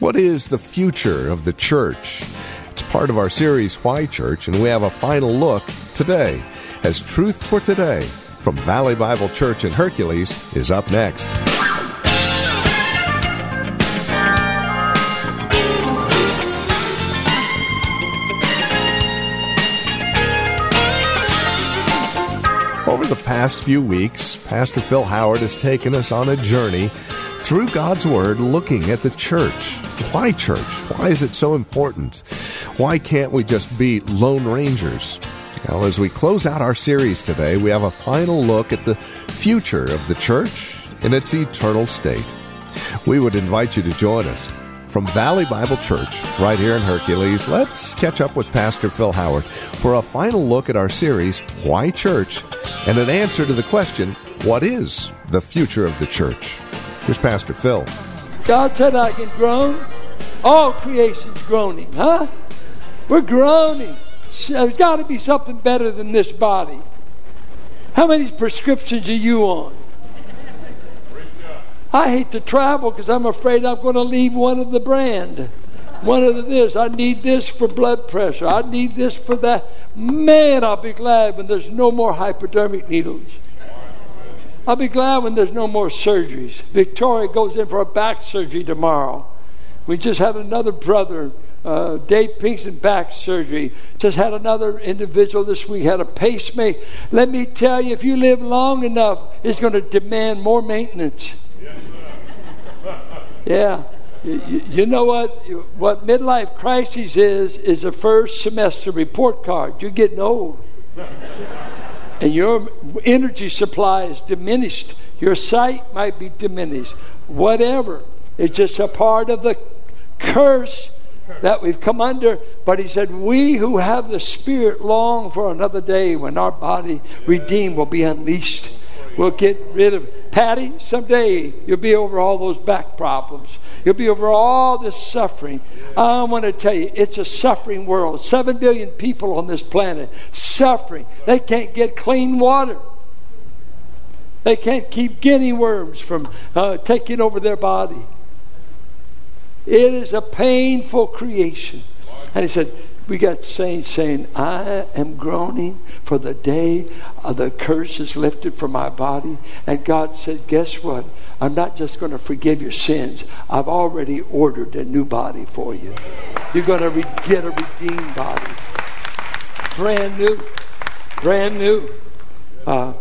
What is the future of the church? It's part of our series, Why Church, and we have a final look today as Truth for Today from Valley Bible Church in Hercules is up next. Over the past few weeks, Pastor Phil Howard has taken us on a journey through God's Word looking at the church. Why church? Why is it so important? Why can't we just be lone rangers? Well, as we close out our series today, we have a final look at the future of the church in its eternal state. We would invite you to join us. From Valley Bible Church, right here in Hercules, let's catch up with Pastor Phil Howard for a final look at our series, Why Church? and an answer to the question, What is the future of the church? Here's Pastor Phil. God said I can groan. All creation's groaning, huh? We're groaning. Uh, there's got to be something better than this body. How many prescriptions are you on? I hate to travel because I'm afraid I'm going to leave one of the brand. One of the this. I need this for blood pressure. I need this for that. Man, I'll be glad when there's no more hypodermic needles. I'll be glad when there's no more surgeries. Victoria goes in for a back surgery tomorrow. We just had another brother, uh, Dave Pinkston, back surgery. Just had another individual this week, had a pacemaker. Let me tell you, if you live long enough, it's going to demand more maintenance. Yeah. You, you, know what? What midlife crisis is, is a first semester report card. You're getting old. and your energy supply is diminished. Your sight might be diminished. Whatever. It's just a part of the curse that we've come under. But he said, We who have the Spirit long for another day when our body redeemed will be unleashed. We'll get rid of Patty. Someday you'll be over all those back problems. You'll be over all this suffering. I want to tell you, it's a suffering world. Seven billion people on this planet suffering. They can't get clean water. They can't keep guinea worms from uh, taking over their body. It is a painful creation. And he said, we got saints saying, I am groaning for the day of the curse is lifted from my body. And God said, Guess what? I'm not just going to forgive your sins. I've already ordered a new body for you. You're going to re- get a redeemed body. Brand new. Brand new. Uh,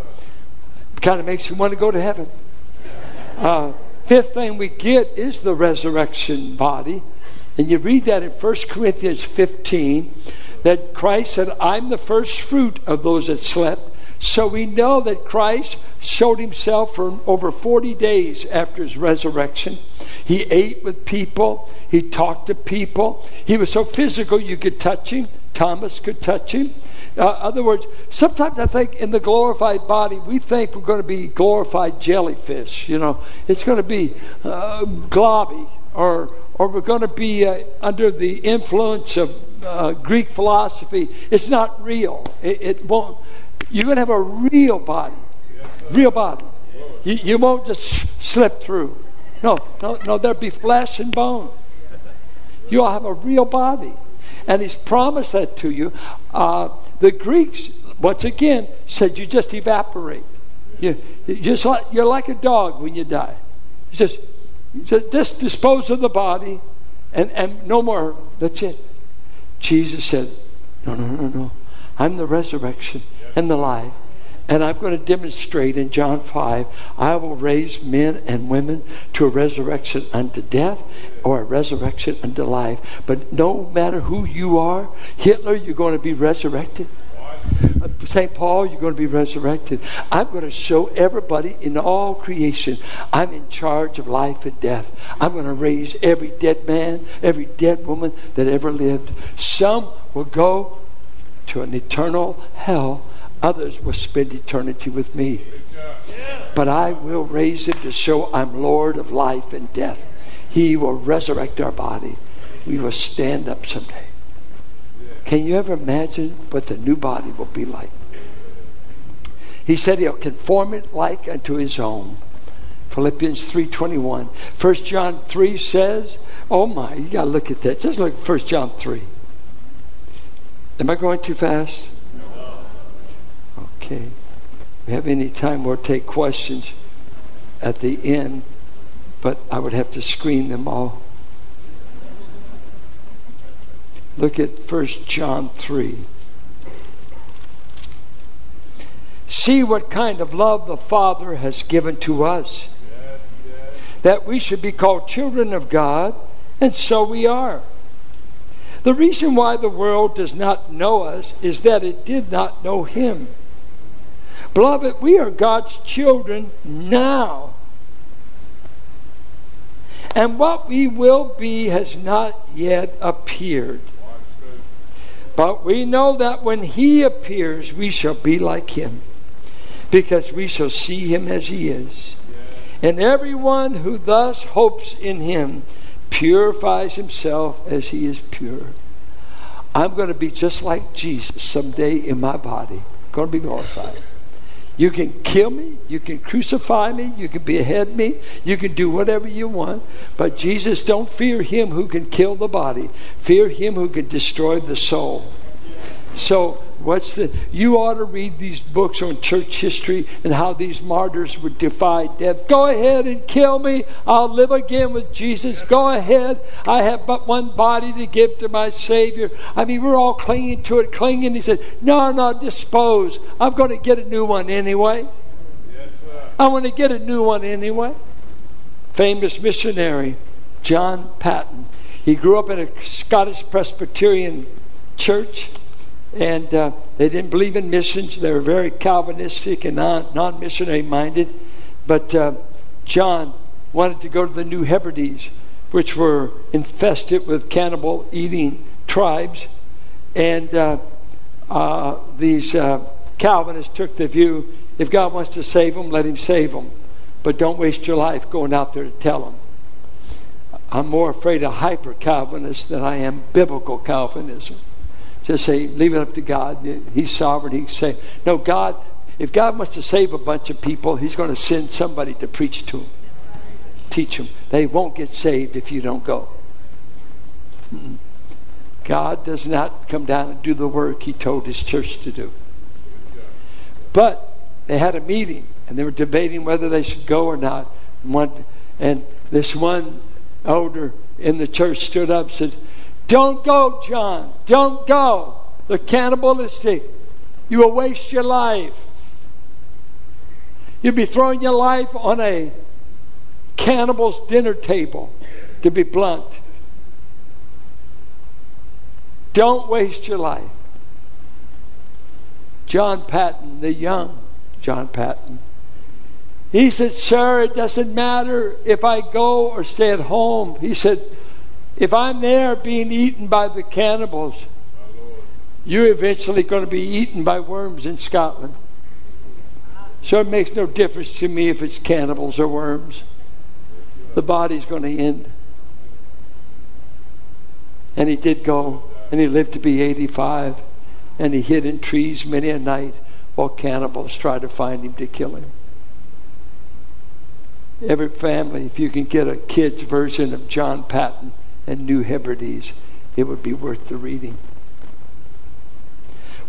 kind of makes you want to go to heaven. Uh, fifth thing we get is the resurrection body. And you read that in 1 Corinthians 15 that Christ said, I'm the first fruit of those that slept. So we know that Christ showed himself for over 40 days after his resurrection. He ate with people, he talked to people. He was so physical you could touch him. Thomas could touch him. Uh, other words, sometimes I think in the glorified body, we think we're going to be glorified jellyfish. You know, it's going to be uh, globby or or we're going to be uh, under the influence of uh, Greek philosophy. It's not real. It, it, won't. You're going to have a real body, real body. You, you won't just slip through. No, no, no. There'll be flesh and bone. You'll have a real body, and He's promised that to you. Uh, the Greeks, once again, said you just evaporate. You, you just like, you're like a dog when you die. You just just dispose of the body and, and no more. That's it. Jesus said, No, no, no, no. I'm the resurrection and the life. And I'm going to demonstrate in John 5 I will raise men and women to a resurrection unto death or a resurrection unto life. But no matter who you are, Hitler, you're going to be resurrected. St. Paul, you're going to be resurrected. I'm going to show everybody in all creation I'm in charge of life and death. I'm going to raise every dead man, every dead woman that ever lived. Some will go to an eternal hell, others will spend eternity with me. But I will raise him to show I'm Lord of life and death. He will resurrect our body. We will stand up someday. Can you ever imagine what the new body will be like? He said he'll conform it like unto his own. Philippians 3.21. 1 John 3 says, oh my, you got to look at that. Just look at 1 John 3. Am I going too fast? Okay. If we have any time, we'll take questions at the end, but I would have to screen them all. Look at 1 John 3. See what kind of love the Father has given to us. That we should be called children of God, and so we are. The reason why the world does not know us is that it did not know Him. Beloved, we are God's children now. And what we will be has not yet appeared. But we know that when he appears, we shall be like him, because we shall see him as he is. And everyone who thus hopes in him purifies himself as he is pure. I'm going to be just like Jesus someday in my body, going to be glorified. You can kill me, you can crucify me, you can behead me, you can do whatever you want. But Jesus, don't fear him who can kill the body, fear him who can destroy the soul. So, what's the. You ought to read these books on church history and how these martyrs would defy death. Go ahead and kill me. I'll live again with Jesus. Go ahead. I have but one body to give to my Savior. I mean, we're all clinging to it, clinging. He said, No, no, dispose. I'm going to get a new one anyway. I want to get a new one anyway. Famous missionary, John Paton. He grew up in a Scottish Presbyterian church and uh, they didn't believe in missions. They were very Calvinistic and non missionary minded. But uh, John wanted to go to the New Hebrides, which were infested with cannibal eating tribes. And uh, uh these uh, Calvinists took the view if God wants to save them, let him save them. But don't waste your life going out there to tell them. I'm more afraid of hyper Calvinists than I am biblical Calvinism. Just say, leave it up to God. He's sovereign. He can say, no, God, if God wants to save a bunch of people, He's going to send somebody to preach to them, teach them. They won't get saved if you don't go. God does not come down and do the work He told His church to do. But they had a meeting and they were debating whether they should go or not. And this one elder in the church stood up and said, don't go, John. Don't go. They're cannibalistic. You will waste your life. You'll be throwing your life on a cannibal's dinner table, to be blunt. Don't waste your life. John Paton, the young John Paton, he said, Sir, it doesn't matter if I go or stay at home. He said, if I'm there being eaten by the cannibals, you're eventually going to be eaten by worms in Scotland. So it makes no difference to me if it's cannibals or worms. The body's going to end. And he did go, and he lived to be 85, and he hid in trees many a night while cannibals tried to find him to kill him. Every family, if you can get a kid's version of John Paton, and New Hebrides, it would be worth the reading.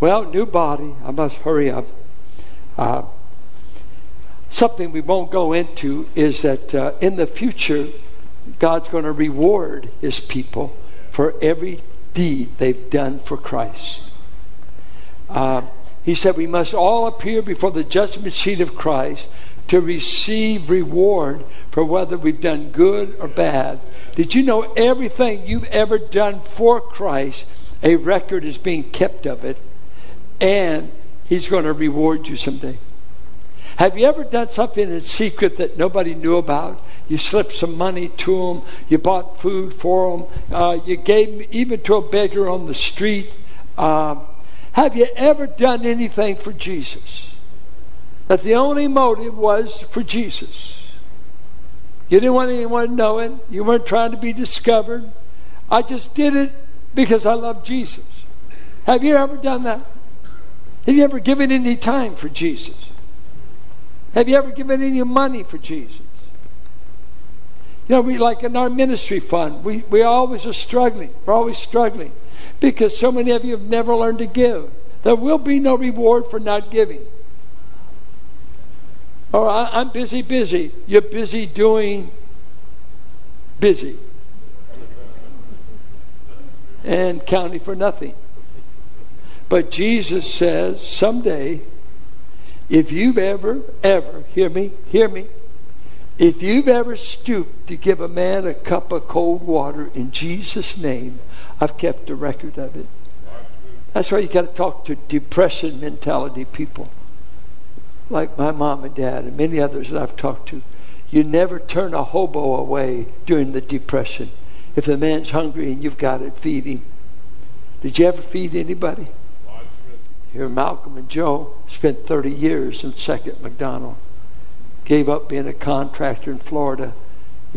Well, new body. I must hurry up. Uh, something we won't go into is that uh, in the future, God's going to reward His people for every deed they've done for Christ. Uh, he said, We must all appear before the judgment seat of Christ to receive reward for whether we've done good or bad. Did you know everything you've ever done for Christ, a record is being kept of it, and He's going to reward you someday. Have you ever done something in secret that nobody knew about? You slipped some money to them, you bought food for them, uh, you gave even to a beggar on the street. Um, have you ever done anything for Jesus? That the only motive was for Jesus. You didn't want anyone to know it. You weren't trying to be discovered. I just did it because I love Jesus. Have you ever done that? Have you ever given any time for Jesus? Have you ever given any money for Jesus? You know, we like in our ministry fund, we, we always are struggling. We're always struggling because so many of you have never learned to give. There will be no reward for not giving. Or I'm busy, busy. You're busy doing busy and counting for nothing. But Jesus says someday, if you've ever, ever, hear me, hear me, if you've ever stooped to give a man a cup of cold water in Jesus' name, I've kept a record of it. That's why you got to talk to depression mentality people, like my mom and dad and many others that I've talked to. You never turn a hobo away during the depression. If the man's hungry and you've got to feed him. Did you ever feed anybody? Here, Malcolm and Joe spent 30 years in Second McDonald gave up being a contractor in Florida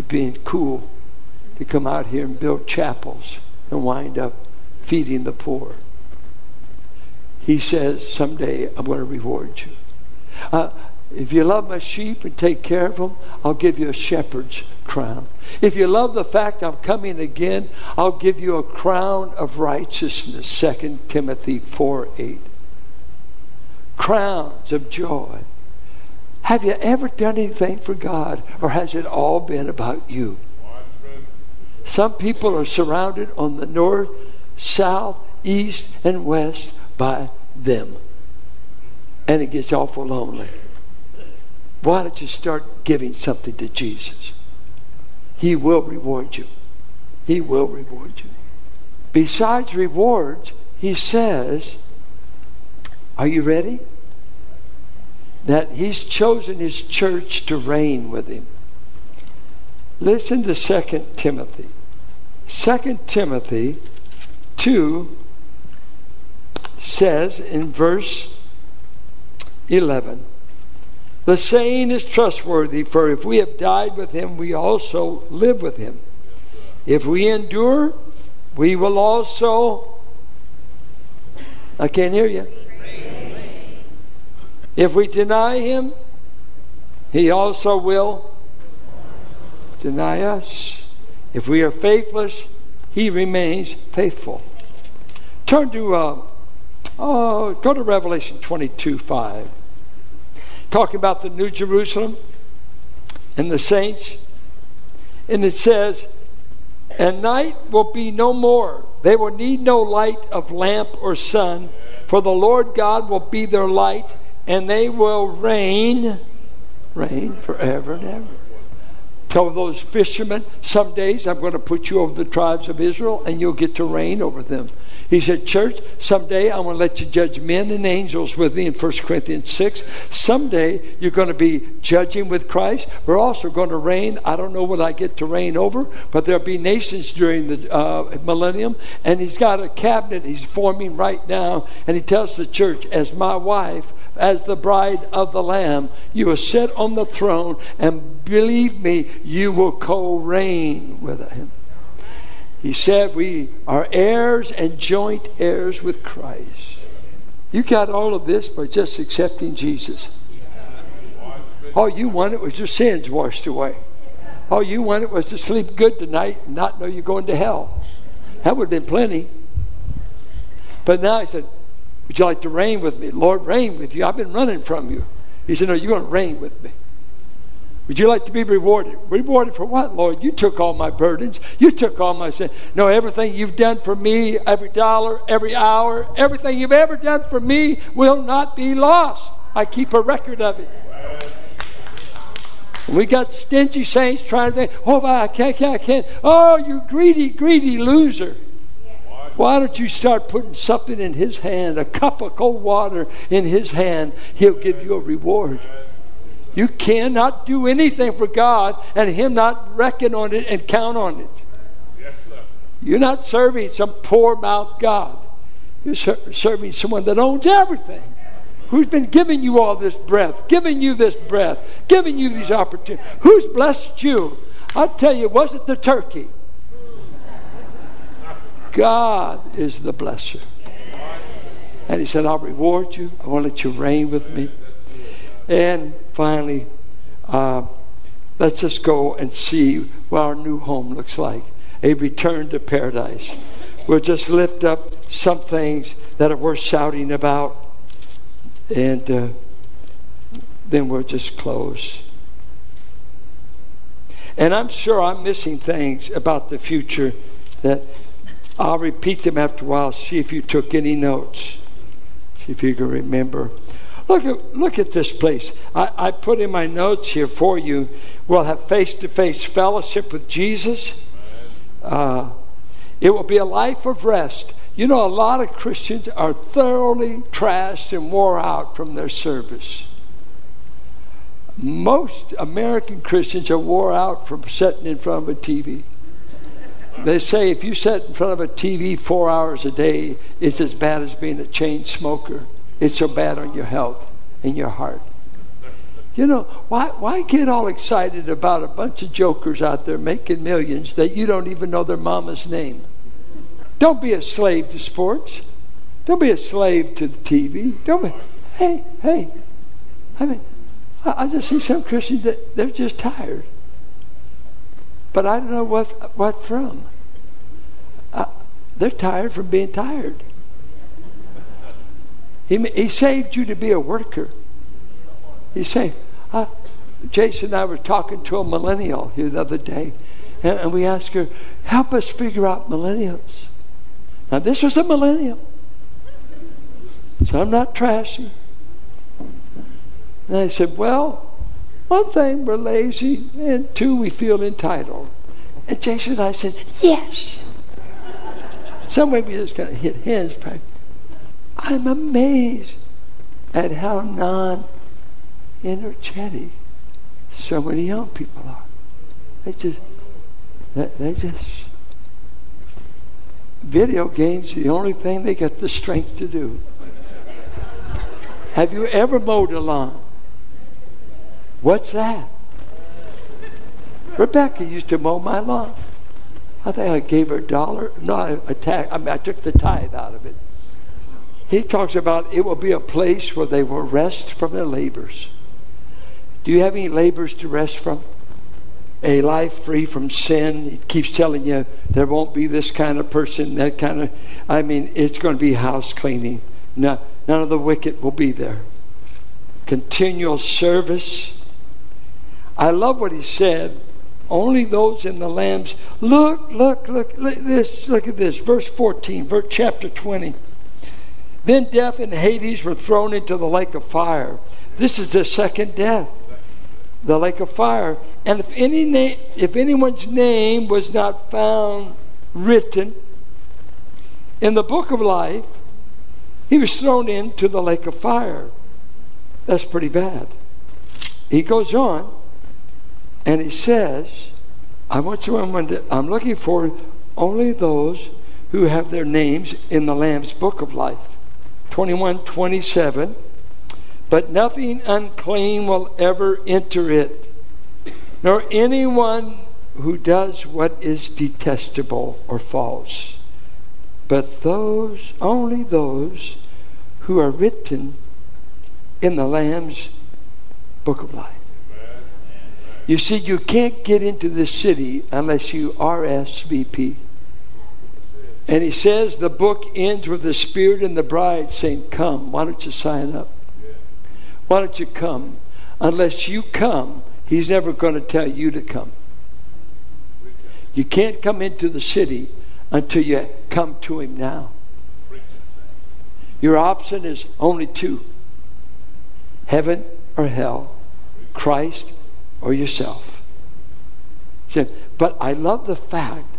being cool to come out here and build chapels and wind up feeding the poor. He says, Someday I'm going to reward you. Uh, if you love my sheep and take care of them, I'll give you a shepherd's crown. If you love the fact I'm coming again, I'll give you a crown of righteousness. 2 Timothy 4 8. Crowns of joy have you ever done anything for God, or has it all been about you? Some people are surrounded on the north, south, east, and west by them. And it gets awful lonely. Why don't you start giving something to Jesus? He will reward you. He will reward you. Besides rewards, he says, Are you ready? that he's chosen his church to reign with him. Listen to 2 Timothy. 2 Timothy 2 says in verse 11 The saying is trustworthy, for if we have died with him, we also live with him. If we endure, we will also. I can't hear you. If we deny him, he also will deny us. If we are faithless, he remains faithful. Turn to, uh, oh, go to Revelation 22 5. Talking about the New Jerusalem and the saints. And it says, And night will be no more. They will need no light of lamp or sun, for the Lord God will be their light and they will reign, reign forever and ever. Tell those fishermen, some days I'm going to put you over the tribes of Israel and you'll get to reign over them. He said, Church, someday I'm going to let you judge men and angels with me in 1 Corinthians 6. Someday you're going to be judging with Christ. We're also going to reign. I don't know what I get to reign over, but there'll be nations during the uh, millennium. And he's got a cabinet he's forming right now. And he tells the church, As my wife, as the bride of the Lamb, you will sit on the throne, and believe me, you will co reign with him. He said we are heirs and joint heirs with Christ. You got all of this by just accepting Jesus. All you wanted was your sins washed away. All you wanted was to sleep good tonight and not know you're going to hell. That would have been plenty. But now he said, Would you like to reign with me? Lord, reign with you. I've been running from you. He said, No, you're going to reign with me. Would you like to be rewarded? Rewarded for what, Lord? You took all my burdens. You took all my sin. No, everything you've done for me, every dollar, every hour, everything you've ever done for me will not be lost. I keep a record of it. we got stingy saints trying to think, oh, I can't, I can't. Oh, you greedy, greedy loser. Why don't you start putting something in his hand, a cup of cold water in his hand? He'll give you a reward. You cannot do anything for God and him not reckon on it and count on it. Yes, You're not serving some poor mouth God. You're ser- serving someone that owns everything. Who's been giving you all this breath, giving you this breath, giving you these opportunities? Who's blessed you? I tell you, was it the turkey. God is the blesser. And he said, I'll reward you. I want to let you reign with me. And finally, uh, let's just go and see what our new home looks like a return to paradise. We'll just lift up some things that are worth shouting about, and uh, then we'll just close. And I'm sure I'm missing things about the future that I'll repeat them after a while, see if you took any notes, see if you can remember. Look at, look at this place. I, I put in my notes here for you. We'll have face to face fellowship with Jesus. Uh, it will be a life of rest. You know, a lot of Christians are thoroughly trashed and wore out from their service. Most American Christians are wore out from sitting in front of a TV. They say if you sit in front of a TV four hours a day, it's as bad as being a chain smoker. It's so bad on your health and your heart. You know, why, why get all excited about a bunch of jokers out there making millions that you don't even know their mama's name? Don't be a slave to sports. Don't be a slave to the TV. Don't be, hey, hey. I mean, I, I just see some Christians that they're just tired. But I don't know what, what from. Uh, they're tired from being tired. He, he saved you to be a worker. He saved. Jason and I were talking to a millennial here the other day, and, and we asked her, help us figure out millennials. Now, this was a millennial. So I'm not trashy. And I said, well, one thing, we're lazy, and two, we feel entitled. And Jason and I said, yes. Some way we just kind of hit hands. I'm amazed at how non energetic so many young people are. They just, they, they just, video games the only thing they get the strength to do. Have you ever mowed a lawn? What's that? Rebecca used to mow my lawn. I think I gave her a dollar. No, a tag. I mean, I took the tithe out of it. He talks about it will be a place where they will rest from their labors. Do you have any labors to rest from? A life free from sin. He keeps telling you there won't be this kind of person, that kind of. I mean, it's going to be house cleaning. No, none of the wicked will be there. Continual service. I love what he said only those in the lambs. Look, look, look, look this. Look at this. Verse 14, verse chapter 20. Then death and Hades were thrown into the lake of fire. This is the second death, the lake of fire. And if any na- if anyone's name was not found written in the book of life, he was thrown into the lake of fire. That's pretty bad. He goes on. And he says, I want someone to, I'm looking for only those who have their names in the Lamb's book of life. 21 27. But nothing unclean will ever enter it, nor anyone who does what is detestable or false, but those, only those who are written in the Lamb's book of life. You see, you can't get into the city unless you RSVP. And he says the book ends with the Spirit and the bride saying, Come. Why don't you sign up? Why don't you come? Unless you come, he's never going to tell you to come. You can't come into the city until you come to him now. Your option is only two heaven or hell, Christ or yourself. But I love the fact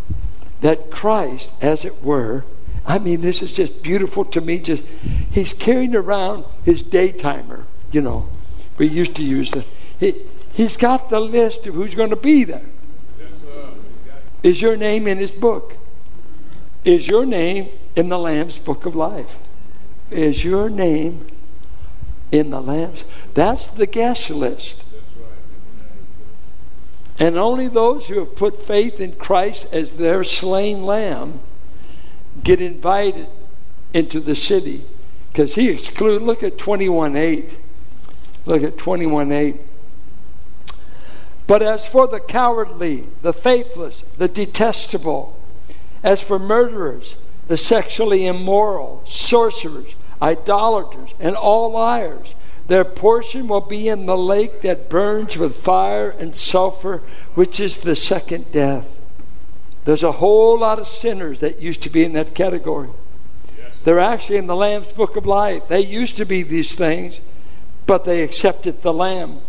that Christ, as it were, I mean, this is just beautiful to me. Just he's carrying around his daytimer, you know. We used to use it. He, he's got the list of who's going to be there. Is your name in his book? Is your name in the Lamb's book of life? Is your name in the Lamb's? That's the guest list. And only those who have put faith in Christ as their slain lamb get invited into the city. Because he excluded, look at 21 8. Look at 21 8. But as for the cowardly, the faithless, the detestable, as for murderers, the sexually immoral, sorcerers, idolaters, and all liars, their portion will be in the lake that burns with fire and sulfur, which is the second death. There's a whole lot of sinners that used to be in that category. They're actually in the Lamb's book of life. They used to be these things, but they accepted the Lamb.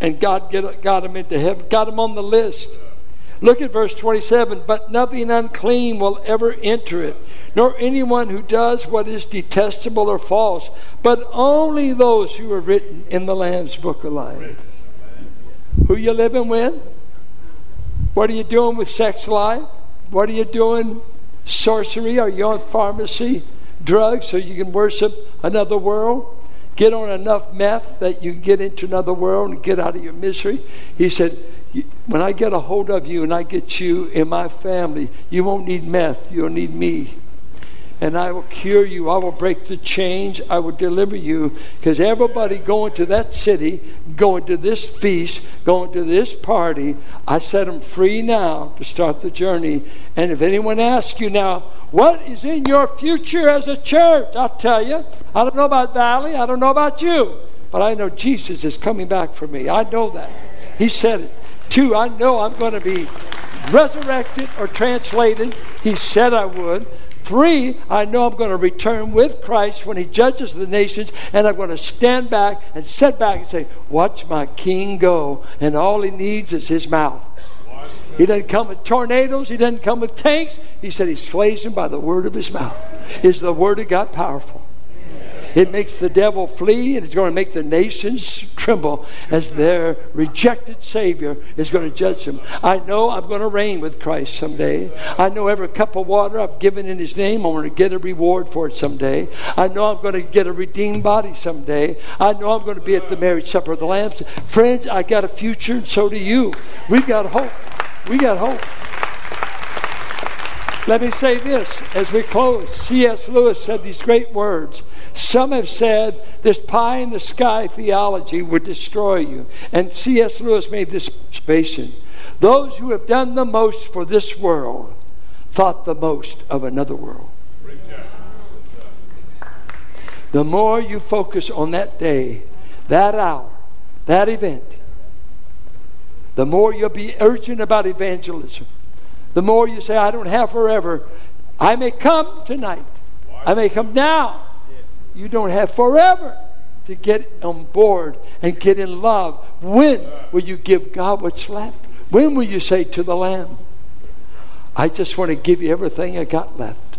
And God get, got them into heaven, got them on the list. Look at verse 27 But nothing unclean will ever enter it, nor anyone who does what is detestable or false, but only those who are written in the Lamb's book of life. Who you living with? What are you doing with sex life? What are you doing? Sorcery? Are you on pharmacy? Drugs so you can worship another world? Get on enough meth that you get into another world and get out of your misery? He said, when I get a hold of you and I get you in my family, you won't need meth, you'll need me. And I will cure you. I will break the chains. I will deliver you. Because everybody going to that city, going to this feast, going to this party, I set them free now to start the journey. And if anyone asks you now, what is in your future as a church? I'll tell you. I don't know about Valley. I don't know about you. But I know Jesus is coming back for me. I know that. He said it. Two, I know I'm going to be resurrected or translated. He said I would. Three, I know I'm going to return with Christ when He judges the nations, and I'm going to stand back and sit back and say, Watch my King go. And all He needs is His mouth. He doesn't come with tornadoes. He doesn't come with tanks. He said He slays them by the word of His mouth. Is the word of God powerful? It makes the devil flee, and it's going to make the nations tremble as their rejected Savior is going to judge them. I know I'm going to reign with Christ someday. I know every cup of water I've given in His name, I'm going to get a reward for it someday. I know I'm going to get a redeemed body someday. I know I'm going to be at the marriage supper of the Lamb. Friends, I got a future, and so do you. We've got hope. We got hope. Let me say this as we close. C.S. Lewis said these great words. Some have said this pie in the sky theology would destroy you. And C.S. Lewis made this observation Those who have done the most for this world thought the most of another world. The more you focus on that day, that hour, that event, the more you'll be urgent about evangelism. The more you say, I don't have forever. I may come tonight. I may come now. You don't have forever to get on board and get in love. When will you give God what's left? When will you say to the Lamb, I just want to give you everything I got left?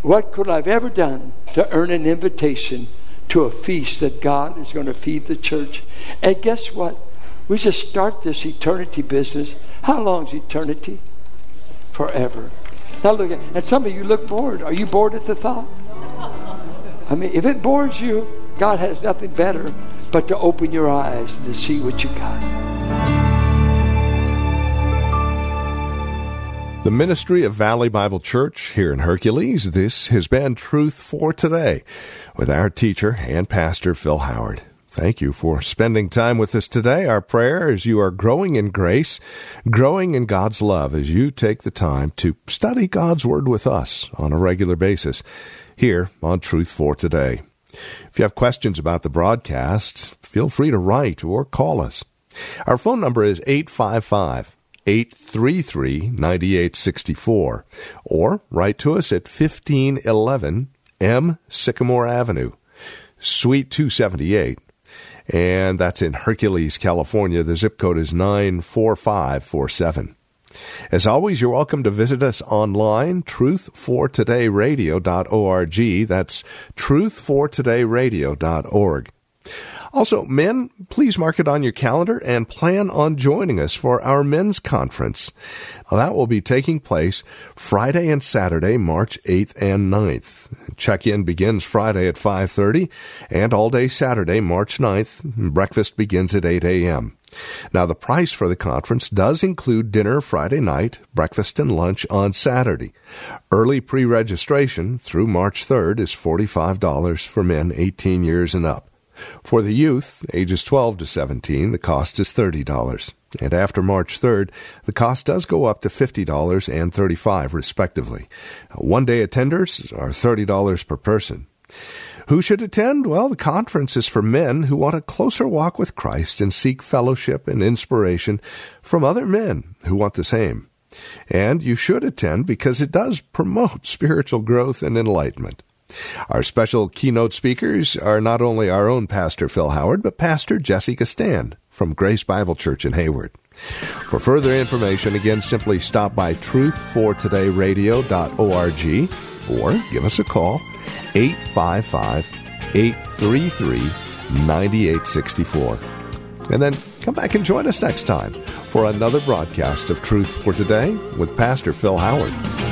What could I've ever done to earn an invitation to a feast that God is going to feed the church? And guess what? We just start this eternity business. How long is eternity? Forever. Now look at, and some of you look bored. Are you bored at the thought? I mean, if it bores you, God has nothing better but to open your eyes to see what you got. The ministry of Valley Bible Church here in Hercules. This has been Truth for Today with our teacher and pastor, Phil Howard. Thank you for spending time with us today. Our prayer is you are growing in grace, growing in God's love as you take the time to study God's Word with us on a regular basis here on Truth for Today. If you have questions about the broadcast, feel free to write or call us. Our phone number is 855 833 9864 or write to us at 1511 M Sycamore Avenue, Suite 278. And that's in Hercules, California. The zip code is 94547. As always, you're welcome to visit us online, truthfortodayradio.org. That's truthfortodayradio.org. Also, men, please mark it on your calendar and plan on joining us for our men's conference. that will be taking place Friday and Saturday, March 8th and 9th. Check-in begins Friday at 5.30 and all day Saturday, March 9th. Breakfast begins at 8 a.m. Now, the price for the conference does include dinner Friday night, breakfast and lunch on Saturday. Early pre-registration through March 3rd is $45 for men 18 years and up. For the youth, ages 12 to 17, the cost is $30. And after March 3rd, the cost does go up to $50 and 35 respectively. One day attenders are $30 per person. Who should attend? Well, the conference is for men who want a closer walk with Christ and seek fellowship and inspiration from other men who want the same. And you should attend because it does promote spiritual growth and enlightenment. Our special keynote speakers are not only our own Pastor Phil Howard, but Pastor Jessica Stand from Grace Bible Church in Hayward. For further information, again, simply stop by truthfortodayradio.org or give us a call, 855 833 9864. And then come back and join us next time for another broadcast of Truth for Today with Pastor Phil Howard.